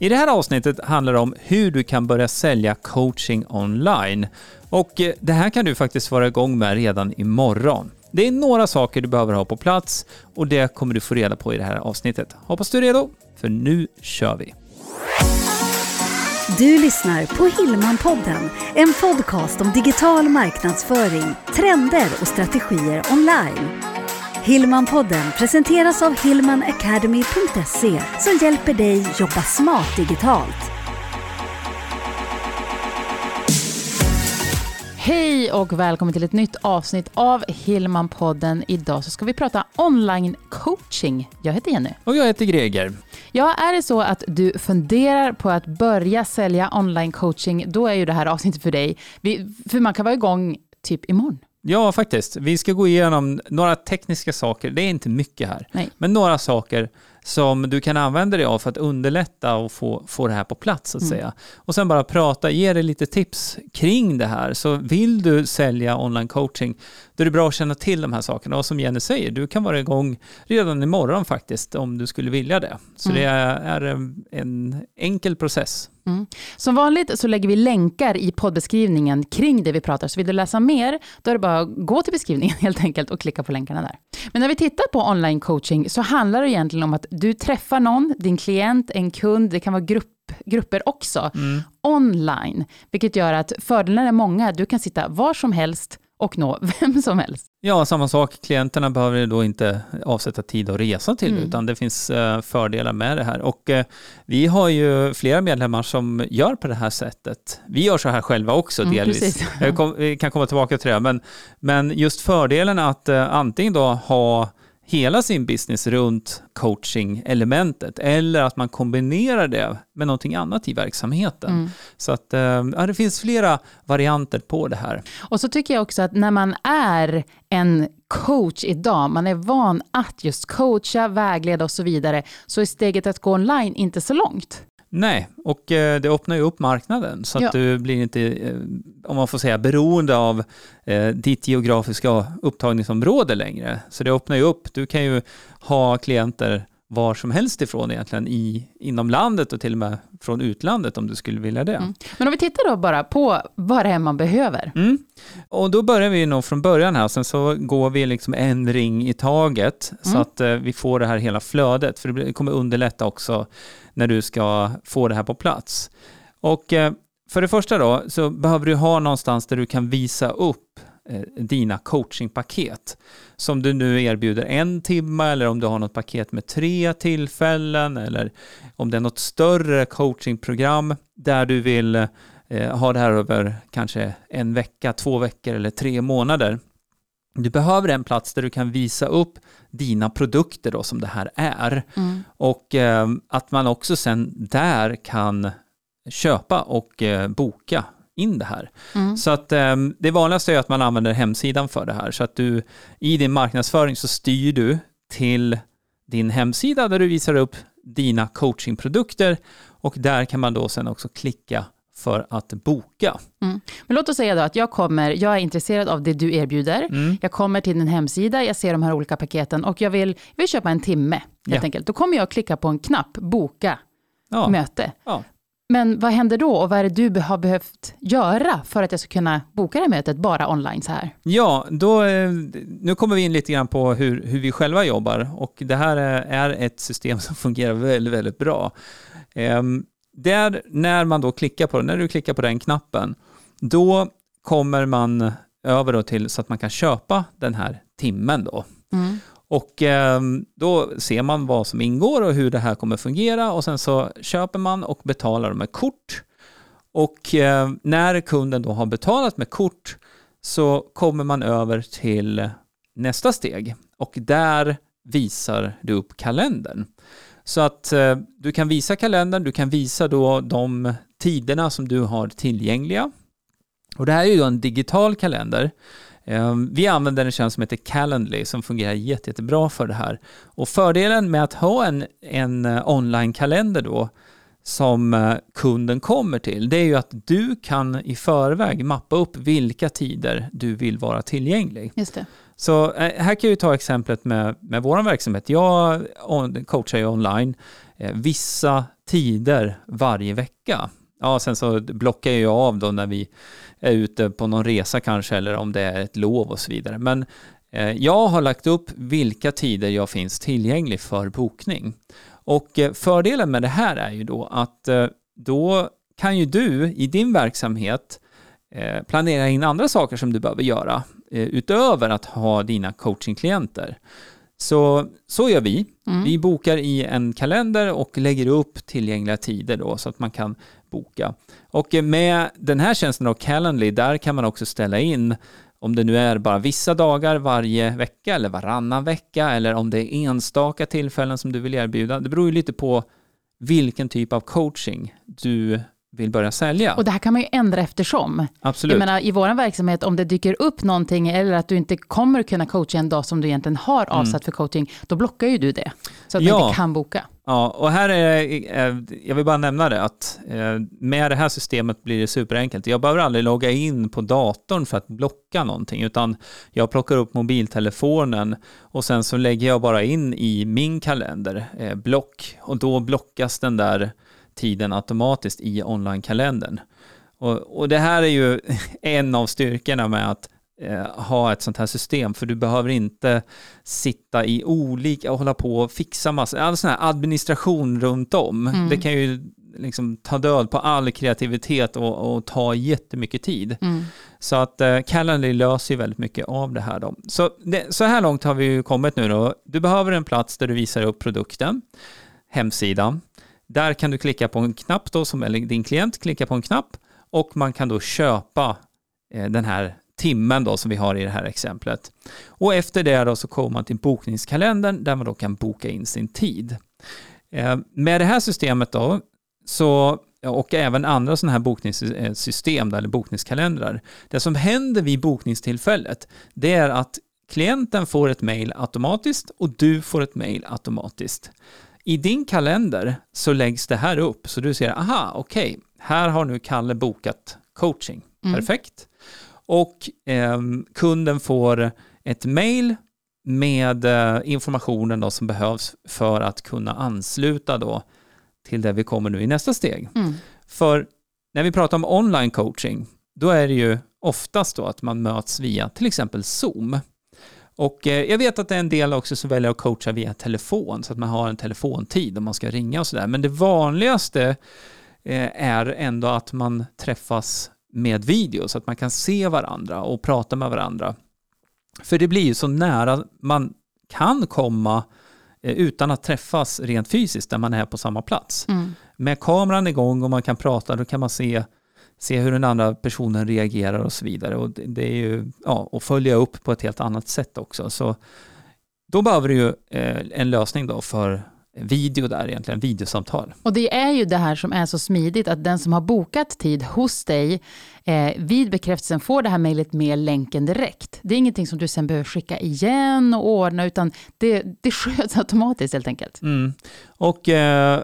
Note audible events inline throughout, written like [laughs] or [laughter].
I det här avsnittet handlar det om hur du kan börja sälja coaching online. Och eh, det här kan du faktiskt vara igång med redan imorgon. Det är några saker du behöver ha på plats och det kommer du få reda på i det här avsnittet. Hoppas du är redo, för nu kör vi! Du lyssnar på Hillmanpodden, en podcast om digital marknadsföring, trender och strategier online. Hillmanpodden presenteras av hillmanacademy.se som hjälper dig jobba smart digitalt. Hej och välkommen till ett nytt avsnitt av Hillmanpodden. Idag så ska vi prata online coaching. Jag heter Jenny. Och jag heter Greger. Ja, är det så att du funderar på att börja sälja online coaching, då är ju det här avsnittet för dig. Vi, för man kan vara igång typ imorgon. Ja, faktiskt. Vi ska gå igenom några tekniska saker. Det är inte mycket här, Nej. men några saker som du kan använda dig av för att underlätta och få, få det här på plats, så att säga. Och sen bara prata, ge dig lite tips kring det här. Så vill du sälja online coaching, då är det bra att känna till de här sakerna. Och som Jenny säger, du kan vara igång redan imorgon faktiskt, om du skulle vilja det. Så det är en- en enkel process. Mm. Som vanligt så lägger vi länkar i poddbeskrivningen kring det vi pratar. Så vill du läsa mer, då är det bara att gå till beskrivningen [laughs] helt enkelt och klicka på länkarna där. Men när vi tittar på online coaching så handlar det egentligen om att du träffar någon, din klient, en kund, det kan vara grupp, grupper också, online. Vilket gör att fördelarna är många. Du kan sitta var som helst och nå [laughs] vem som helst. Ja, samma sak. Klienterna behöver då inte avsätta tid att resa till, Mm. utan det finns eh, fördelar med det här. Och eh, vi har ju flera medlemmar som gör på det här sättet. Vi gör så här själva också Mm, delvis. vi kan komma tillbaka till det, men, men just fördelen att eh, antingen då ha hela sin business runt coaching-elementet eller att man kombinerar det med någonting annat i verksamheten. Mm. Så att eh, ja, det finns flera varianter på det här. Och så tycker jag också att när man är en coach idag, man är van att just coacha, vägleda och så vidare, så är steget att gå online inte så långt. Nej, och eh, det öppnar ju upp marknaden så att Ja. du blir inte, eh, om man får säga, beroende av eh, ditt geografiska upptagningsområde längre. Så det öppnar ju upp. Du kan ju ha klienter var som helst ifrån egentligen i, inom landet och till och med från utlandet om du skulle vilja det. Mm. Men om vi tittar då bara på vad det är man behöver. Mm. Och då börjar vi nog från början här, sen så går vi liksom en ring i taget så Mm. att eh, vi får det här hela flödet, för det kommer underlätta också när du ska få det här på plats. Och eh, för det första då, så behöver du ha någonstans där du kan visa upp dina coachingpaket. Som du nu erbjuder en timme eller om du har något paket med tre tillfällen eller om det är något större coachingprogram där du vill eh, ha det här över kanske en vecka, två veckor eller tre månader. Du behöver en plats där du kan visa upp dina produkter då som det här är Mm. och eh, att man också sen där kan köpa och eh, boka in det här. Mm. Så att eh, det vanligaste är att man använder hemsidan för det här. Så att du i din marknadsföring så styr du till din hemsida där du visar upp dina coachingprodukter och där kan man då sen också klicka för att boka. Mm. Men låt oss säga då att jag kommer, jag är intresserad av det du erbjuder. Mm. Jag kommer till din hemsida, jag ser de här olika paketen och jag vill, jag vill köpa en timme helt Ja. enkelt. Då kommer jag klicka på en knapp, boka Ja, möte. ja. Men vad händer då och vad är det du har behövt göra för att jag ska kunna boka det här mötet bara online så här? Ja, då, eh, nu kommer vi in lite grann på hur, hur vi själva jobbar och det här är ett system [laughs] som fungerar väldigt, väldigt bra. Ehm, Där, när man då klickar på när du klickar på den knappen, då kommer man över till så att man kan köpa den här timmen då. Mm. Och ehm, då ser man vad som ingår och hur det här kommer fungera och sen så köper man och betalar med kort. Och ehm, när kunden då har betalat med kort så kommer man över till nästa steg och där visar du upp kalendern. Så att ehm, du kan visa kalendern, du kan visa då de tiderna som du har tillgängliga. Och det här är ju då en digital kalender. Eh, Vi använder en tjänst som heter Calendly som fungerar jätte, jättebra för det här. Och fördelen med att ha en, en eh, online-kalender då som eh, kunden kommer till, det är ju att du kan i förväg mappa upp vilka tider du vill vara tillgänglig. Just det. Så eh, här kan jag ta exemplet med, med vår verksamhet. Jag coachar ju online. Vissa tider varje vecka. Ja, sen så blockar jag av då när vi är ute på någon resa kanske eller om det är ett lov och så vidare. Men eh, jag har lagt upp vilka tider jag finns tillgänglig för bokning. Och eh, fördelen med det här är ju då att eh, då kan ju du i din verksamhet eh, planera in andra saker som du behöver göra eh, utöver att ha dina coachingklienter. Så, så gör vi. Mm. Vi bokar i en kalender och lägger upp tillgängliga tider då så att man kan boka. Och med den här tjänsten då, Calendly, där kan man också ställa in om det nu är bara vissa dagar varje vecka eller varannan vecka eller om det är enstaka tillfällen som du vill erbjuda. Det beror ju lite på vilken typ av coaching du vill börja sälja. Och det här kan man ju ändra eftersom. Absolut. Jag menar, i vår verksamhet, om det dyker upp någonting eller att du inte kommer kunna coacha en dag som du egentligen har mm. avsatt mm. för coaching, då blockar ju du det. Så att ja. man inte kan boka. Ja, och här är, jag vill bara nämna det att eh, med det här systemet blir det superenkelt. Jag behöver aldrig logga in på datorn för att blocka någonting, utan jag plockar upp mobiltelefonen och sen så lägger jag bara in i min kalender eh, block och då blockas den där tiden automatiskt i online-kalendern. Och, och det här är ju [laughs] en av styrkorna med att eh, ha ett sånt här system, för du behöver inte sitta i olika och hålla på och fixa massa, all sån här administration runt om. Mm. Det kan ju liksom ta död på all kreativitet och, och ta jättemycket tid. Mm. Så att eh, Calendly löser ju väldigt mycket av det här då. Så, det, så här långt har vi ju kommit nu då. Du behöver en plats där du visar upp produkten, hemsidan. Där kan du klicka på en knapp då, som, eller din klient klickar på en knapp och man kan då köpa eh, den här timmen då som vi har i det här exemplet. Och efter det då så kommer man till bokningskalendern där man då kan boka in sin tid. Eh, med det här systemet då, så, och även andra sådana här bokningssystem eh, eller bokningskalendrar, det som händer vid bokningstillfället, det är att klienten får ett mail automatiskt och du får ett mail automatiskt. I din kalender så läggs det här upp, så du ser, aha, okej, okay, här har nu Kalle bokat coaching. Mm. Perfekt. Och eh, kunden får ett mail med eh, informationen då som behövs för att kunna ansluta då till det vi kommer nu i nästa steg. Mm. För när vi pratar om online coaching, då är det ju oftast då att man möts via till exempel Zoom. Och eh, jag vet att det är en del också som väljer att coacha via telefon, så att man har en telefontid om man ska ringa och sådär. Men det vanligaste eh, är ändå att man träffas med video, så att man kan se varandra och prata med varandra. För det blir ju så nära man kan komma eh, utan att träffas rent fysiskt, där man är på samma plats. Mm. Med kameran igång och man kan prata, då kan man se se hur den andra personen reagerar och så vidare. Och det är ju, ja, och följa upp på ett helt annat sätt också. Så då behöver du ju eh, en lösning då för video där egentligen, videosamtal. Och det är ju det här som är så smidigt, att den som har bokat tid hos dig eh, vid bekräftelsen får det här mejlet med länken direkt. Det är ingenting som du sen behöver skicka igen och ordna, utan det, det sköts [laughs] automatiskt helt enkelt. Mm. Och eh,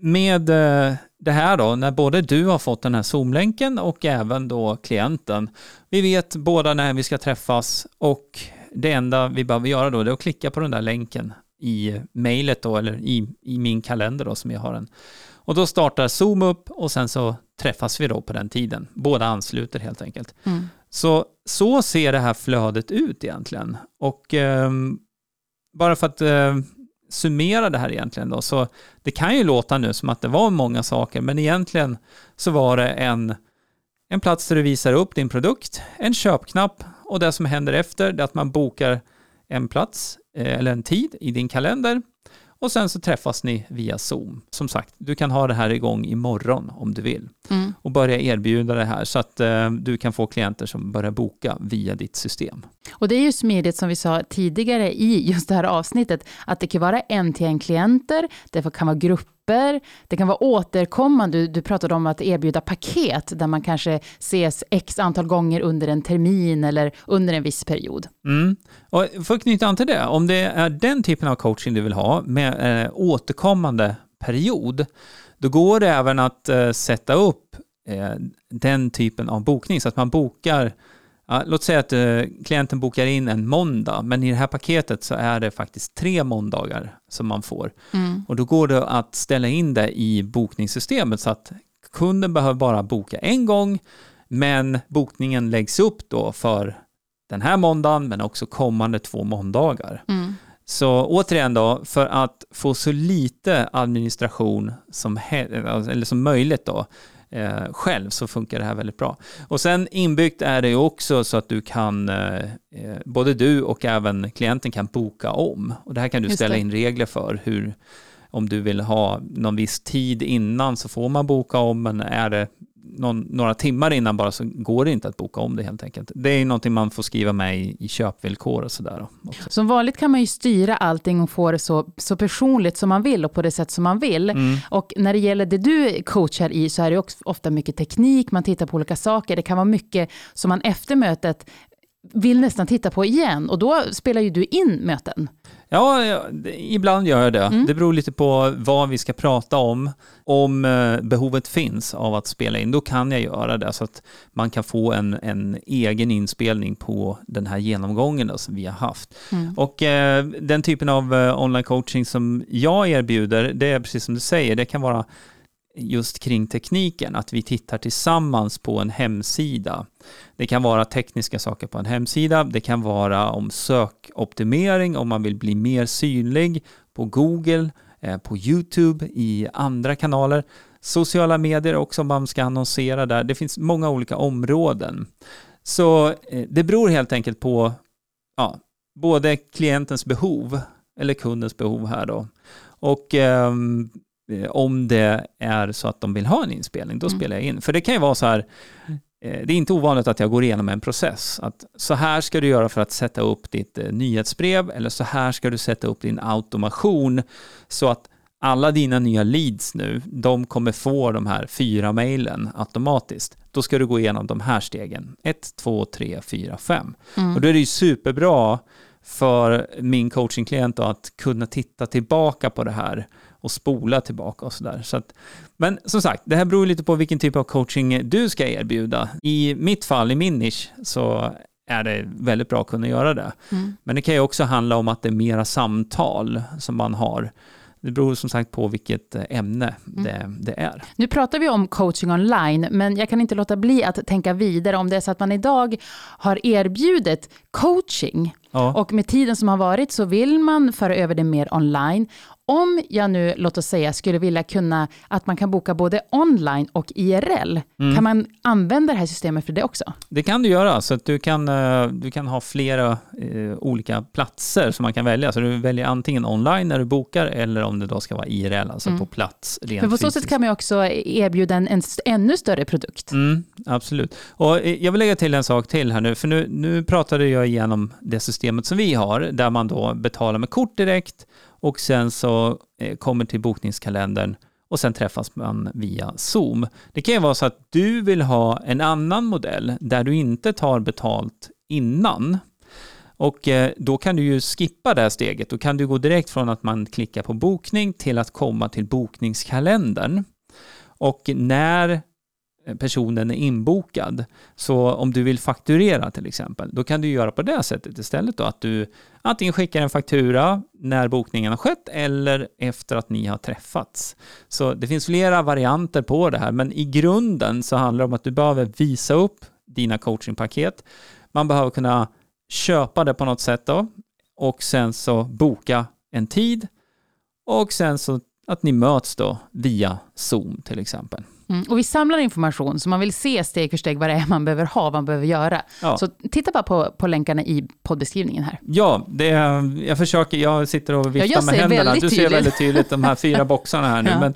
med eh, det här då, när både du har fått den här Zoom-länken och även då klienten. Vi vet båda när vi ska träffas och det enda vi behöver göra då är att klicka på den där länken i mejlet då, eller i, i min kalender då som jag har den. Och då startar Zoom upp och sen så träffas vi då på den tiden. Båda ansluter helt enkelt. Mm. Så, så ser det här flödet ut egentligen. Och eh, bara för att eh, summera det här egentligen då, så det kan ju låta nu som att det var många saker, men egentligen så var det en, en plats där du visar upp din produkt, en köpknapp och det som händer efter det är att man bokar en plats eh, eller en tid i din kalender och sen så träffas ni via Zoom. Som sagt, du kan ha det här igång imorgon om du vill mm. och börja erbjuda det här så att uh, du kan få klienter som börjar boka via ditt system. Och det är ju smidigt som vi sa tidigare i just det här avsnittet, att det kan vara en-till-en-klienter, det kan vara grupper, det kan vara återkommande. Du, du pratade om att erbjuda paket där man kanske ses x antal gånger under en termin eller under en viss period. Mm. Och för att knyta an till det, om det är den typen av coaching du vill ha med eh, återkommande period, då går det även att eh, sätta upp eh, den typen av bokning så att man bokar Ja, låt säga att eh, klienten bokar in en måndag, men i det här paketet så är det faktiskt tre måndagar som man får. Mm. Och då går det att ställa in det i bokningssystemet så att kunden behöver bara boka en gång, men bokningen läggs upp då för den här måndagen, men också kommande två måndagar. Mm. Så återigen då, för att få så lite administration som, eller som möjligt då, eh, själv så funkar det här väldigt bra. Och sen inbyggt är det ju också så att du kan, eh, eh, både du och även klienten kan boka om. Och det här kan du Just ställa det. in regler för. Hur, om du vill ha någon viss tid innan så får man boka om, men är det någon, några timmar innan bara så går det inte att boka om det helt enkelt. Det är ju någonting man får skriva med i, i köpvillkor och sådär. Som vanligt kan man ju styra allting och få det så, så personligt som man vill och på det sätt som man vill. Mm. Och när det gäller det du coachar i så är det också ofta mycket teknik, man tittar på olika saker. Det kan vara mycket som man efter mötet vill nästan titta på igen och då spelar ju du in möten. Ja, ibland gör jag det. Mm. Det beror lite på vad vi ska prata om. Om eh, behovet finns av att spela in, då kan jag göra det så att man kan få en, en egen inspelning på den här genomgången då, som vi har haft. Mm. Och eh, den typen av eh, online coaching som jag erbjuder, det är precis som du säger, det kan vara just kring tekniken, att vi tittar tillsammans på en hemsida. Det kan vara tekniska saker på en hemsida, det kan vara om sökoptimering, om man vill bli mer synlig på Google, eh, på YouTube, i andra kanaler, sociala medier också om man ska annonsera där. Det finns många olika områden. Så eh, det beror helt enkelt på ja, både klientens behov, eller kundens behov här då, och eh, om det är så att de vill ha en inspelning, då Mm. spelar jag in. För det kan ju vara så här, eh, det är inte ovanligt att jag går igenom en process. Att så här ska du göra för att sätta upp ditt eh, nyhetsbrev, eller så här ska du sätta upp din automation, så att alla dina nya leads nu, de kommer få de här fyra mejlen automatiskt. Då ska du gå igenom de här stegen. 1, 2, 3, 4, 5. Mm. Och då är det ju superbra för min coachingklient att kunna titta tillbaka på det här och spola tillbaka och sådär. Så att, men som sagt, det här beror lite på vilken typ av coaching du ska erbjuda. I mitt fall, i min nisch, så är det väldigt bra att kunna göra det. Mm. Men det kan ju också handla om att det är mera samtal som man har. Det beror som sagt på vilket eh, ämne det, det är. Nu pratar vi om coaching online, men jag kan inte låta bli att tänka vidare om det är så att man idag har erbjudit coaching Ja. och med tiden som har varit så vill man föra över det mer online. Om jag nu, låt oss säga, skulle vilja kunna att man kan boka både online och IRL, Mm. kan man använda det här systemet för det också? Det kan du göra, så att du kan, eh, du kan ha flera eh, olika platser som man kan välja. Så du väljer antingen online när du bokar eller om det då ska vara IRL, alltså Mm. på plats rent För på så sätt kan man ju också erbjuda en, en ännu större produkt. Mm, absolut. Och eh, jag vill lägga till en sak till här nu, för nu, nu pratade jag igenom det systemet som vi har, där man då betalar med kort direkt och sen så eh, kommer till bokningskalendern och sen träffas man via Zoom. Det kan ju vara så att du vill ha en annan modell där du inte tar betalt innan. Och eh, då kan du ju skippa det här steget. Då kan du gå direkt från att man klickar på bokning till att komma till bokningskalendern. Och när personen är inbokad, så om du vill fakturera till exempel, då kan du göra på det sättet istället då att du antingen skickar en faktura när bokningen har skett eller efter att ni har träffats. Så det finns flera varianter på det här, men i grunden så handlar det om att du behöver visa upp dina coachingpaket. Man behöver kunna köpa det på något sätt då och sen så boka en tid och sen så att ni möts då via Zoom till exempel. Mm. Och vi samlar information, så man vill se steg för steg vad det är man behöver ha, vad man behöver göra. Ja. Så titta bara på, på länkarna i poddbeskrivningen här. Ja, det, jag försöker, jag sitter och viftar med händerna. Du ser tydligt. väldigt tydligt de här fyra [laughs] boxarna här nu. Ja. Men,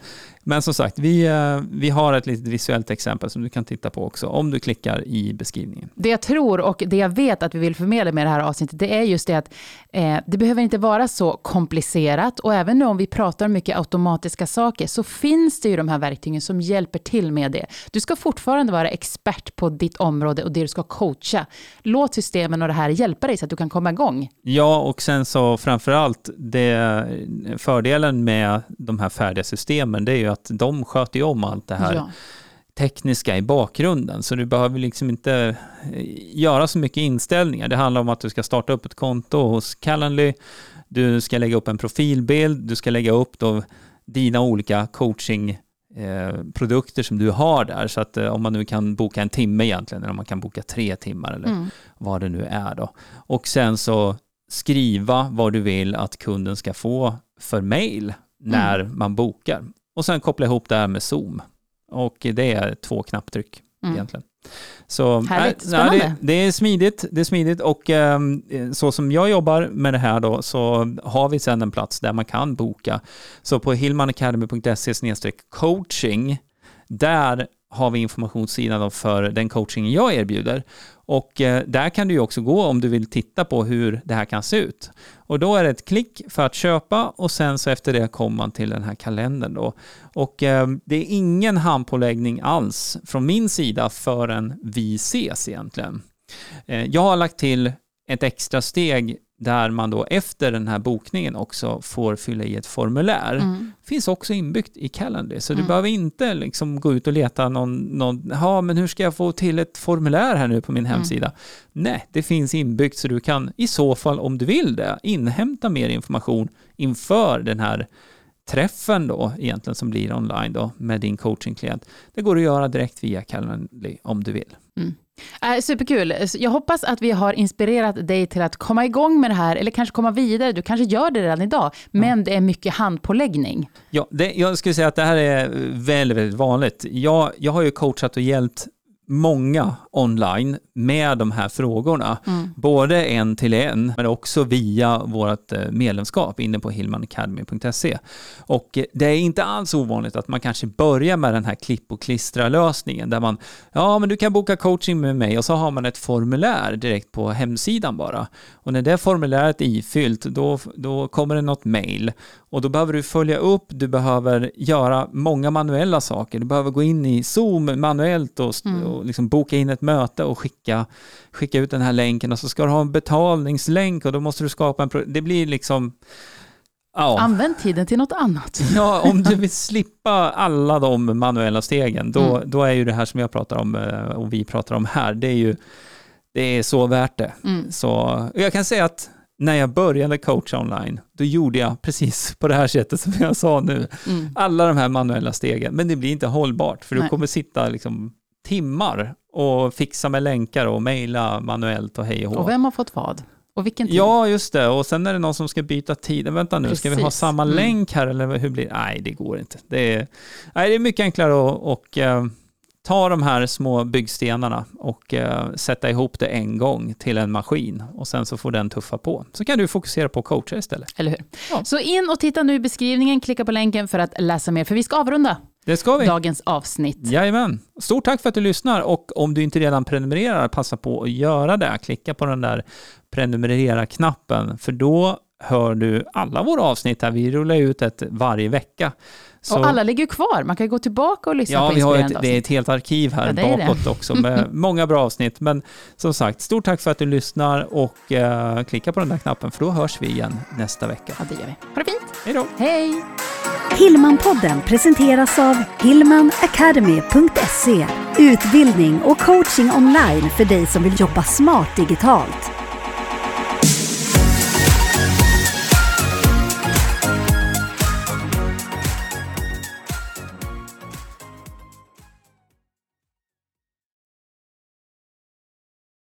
men som sagt, vi, eh, vi har ett litet visuellt exempel som du kan titta på också om du klickar i beskrivningen. Det jag tror och det jag vet att vi vill förmedla med det här avsnittet, det är just det att eh, det behöver inte vara så komplicerat. Och även nu om vi pratar om mycket automatiska saker, så finns det ju de här verktygen som hjälper till med det. Du ska fortfarande vara expert på ditt område och det du ska coacha. Låt systemen och det här hjälpa dig så att du kan komma igång. Ja, och sen så framförallt det, fördelen med de här färdiga systemen, det är ju att de sköter ju om allt det här Ja. tekniska i bakgrunden. Så du behöver liksom inte eh, göra så mycket inställningar. Det handlar om att du ska starta upp ett konto hos Calendly. Du ska lägga upp en profilbild. Du ska lägga upp då dina olika coaching eh, produkter som du har där. Så att om man nu kan boka en timme egentligen, eller om man kan boka tre timmar eller mm. vad det nu är då. Och sen så skriva vad du vill att kunden ska få för mail när mm. man bokar. Och sen koppla ihop det här med Zoom. Och det är två knapptryck mm. egentligen. Så, Härligt, äh, spännande. Det, det, är smidigt, det är smidigt och eh, så som jag jobbar med det här då så har vi sedan en plats där man kan boka. Så på hillmanacademy.se coaching, där har vi informationssidan för den coaching jag erbjuder. Och eh, där kan du också gå om du vill titta på hur det här kan se ut. Och då är det ett klick för att köpa och sen så efter det kommer man till den här kalendern då. Och eh, det är ingen handpåläggning alls från min sida förrän vi ses egentligen. Eh, jag har lagt till ett extra steg där man då efter den här bokningen också får fylla i ett formulär. Mm. Finns också inbyggt i Calendly, så mm. du behöver inte liksom gå ut och leta någon, någon, ja men hur ska jag få till ett formulär här nu på min mm. hemsida? Mm. Nej, det finns inbyggt så du kan i så fall om du vill det inhämta mer information inför den här träffen då egentligen som blir online då med din coachingklient. Det går att göra direkt via Calendly om du vill. Mm. Äh, superkul. Jag hoppas att vi har inspirerat dig till att komma igång med det här, eller kanske komma vidare. Du kanske gör det redan idag, men mm. det är mycket handpåläggning. Ja, det, jag skulle säga att det här är väldigt, väldigt vanligt. Jag, jag har ju coachat och hjälpt många online med de här frågorna. Mm. Både en till en, men också via vårt eh, medlemskap inne på hillmanacademy.se. Och det är inte alls ovanligt att man kanske börjar med den här klipp och klistra-lösningen där man, ja men du kan boka coaching med mig och så har man ett formulär direkt på hemsidan bara. Och när det formuläret är ifyllt, då, då kommer det något mail och då behöver du följa upp, du behöver göra många manuella saker. Du behöver gå in i Zoom manuellt och, mm. och liksom boka in ett möte och skicka, skicka ut den här länken och så ska du ha en betalningslänk och då måste du skapa en... Det blir liksom... Ja. Använd tiden till något annat. [laughs] Ja, om du vill [laughs] slippa alla de manuella stegen, då, mm. då är ju det här som jag pratar om eh, och vi pratar om här, det är ju det är så värt det. Mm. Så jag kan säga att när jag började coacha online, då gjorde jag precis på det här sättet som jag sa nu. Mm. Alla de här manuella stegen, men det blir inte hållbart, för du kommer sitta liksom timmar och fixa med länkar och mejla manuellt och hej och hå. Och vem har fått vad? Och vilken tid? Ja, just det. Och sen är det någon som ska byta tid. Vänta nu, Precis. ska vi ha samma mm. länk här eller hur blir det? Nej, det går inte. Det är, nej, det är mycket enklare att och, uh, ta de här små byggstenarna och uh, sätta ihop det en gång till en maskin och sen så får den tuffa på. Så kan du fokusera på coacha istället. Eller hur? Ja. Så in och titta nu i beskrivningen, klicka på länken för att läsa mer, för vi ska avrunda det ska vi. dagens avsnitt. Jajamän. Stort tack för att du lyssnar och om du inte redan prenumererar, passa på att göra det. Klicka på den där prenumerera-knappen, för då hör du alla våra avsnitt här. Vi rullar ut ett varje vecka. Så... Och alla ligger kvar. Man kan gå tillbaka och lyssna ja, på inspirerande avsnitt. Ja, vi har ett, ett helt arkiv här ja, bakåt det. också med [laughs] många bra avsnitt. Men som sagt, stort tack för att du lyssnar och uh, klicka på den där knappen för då hörs vi igen nästa vecka. Ja, det gör vi. Ha det fint. Hej då. Hej. Hillmanpodden presenteras av hillmanacademy.se Utbildning och coaching online för dig som vill jobba smart digitalt.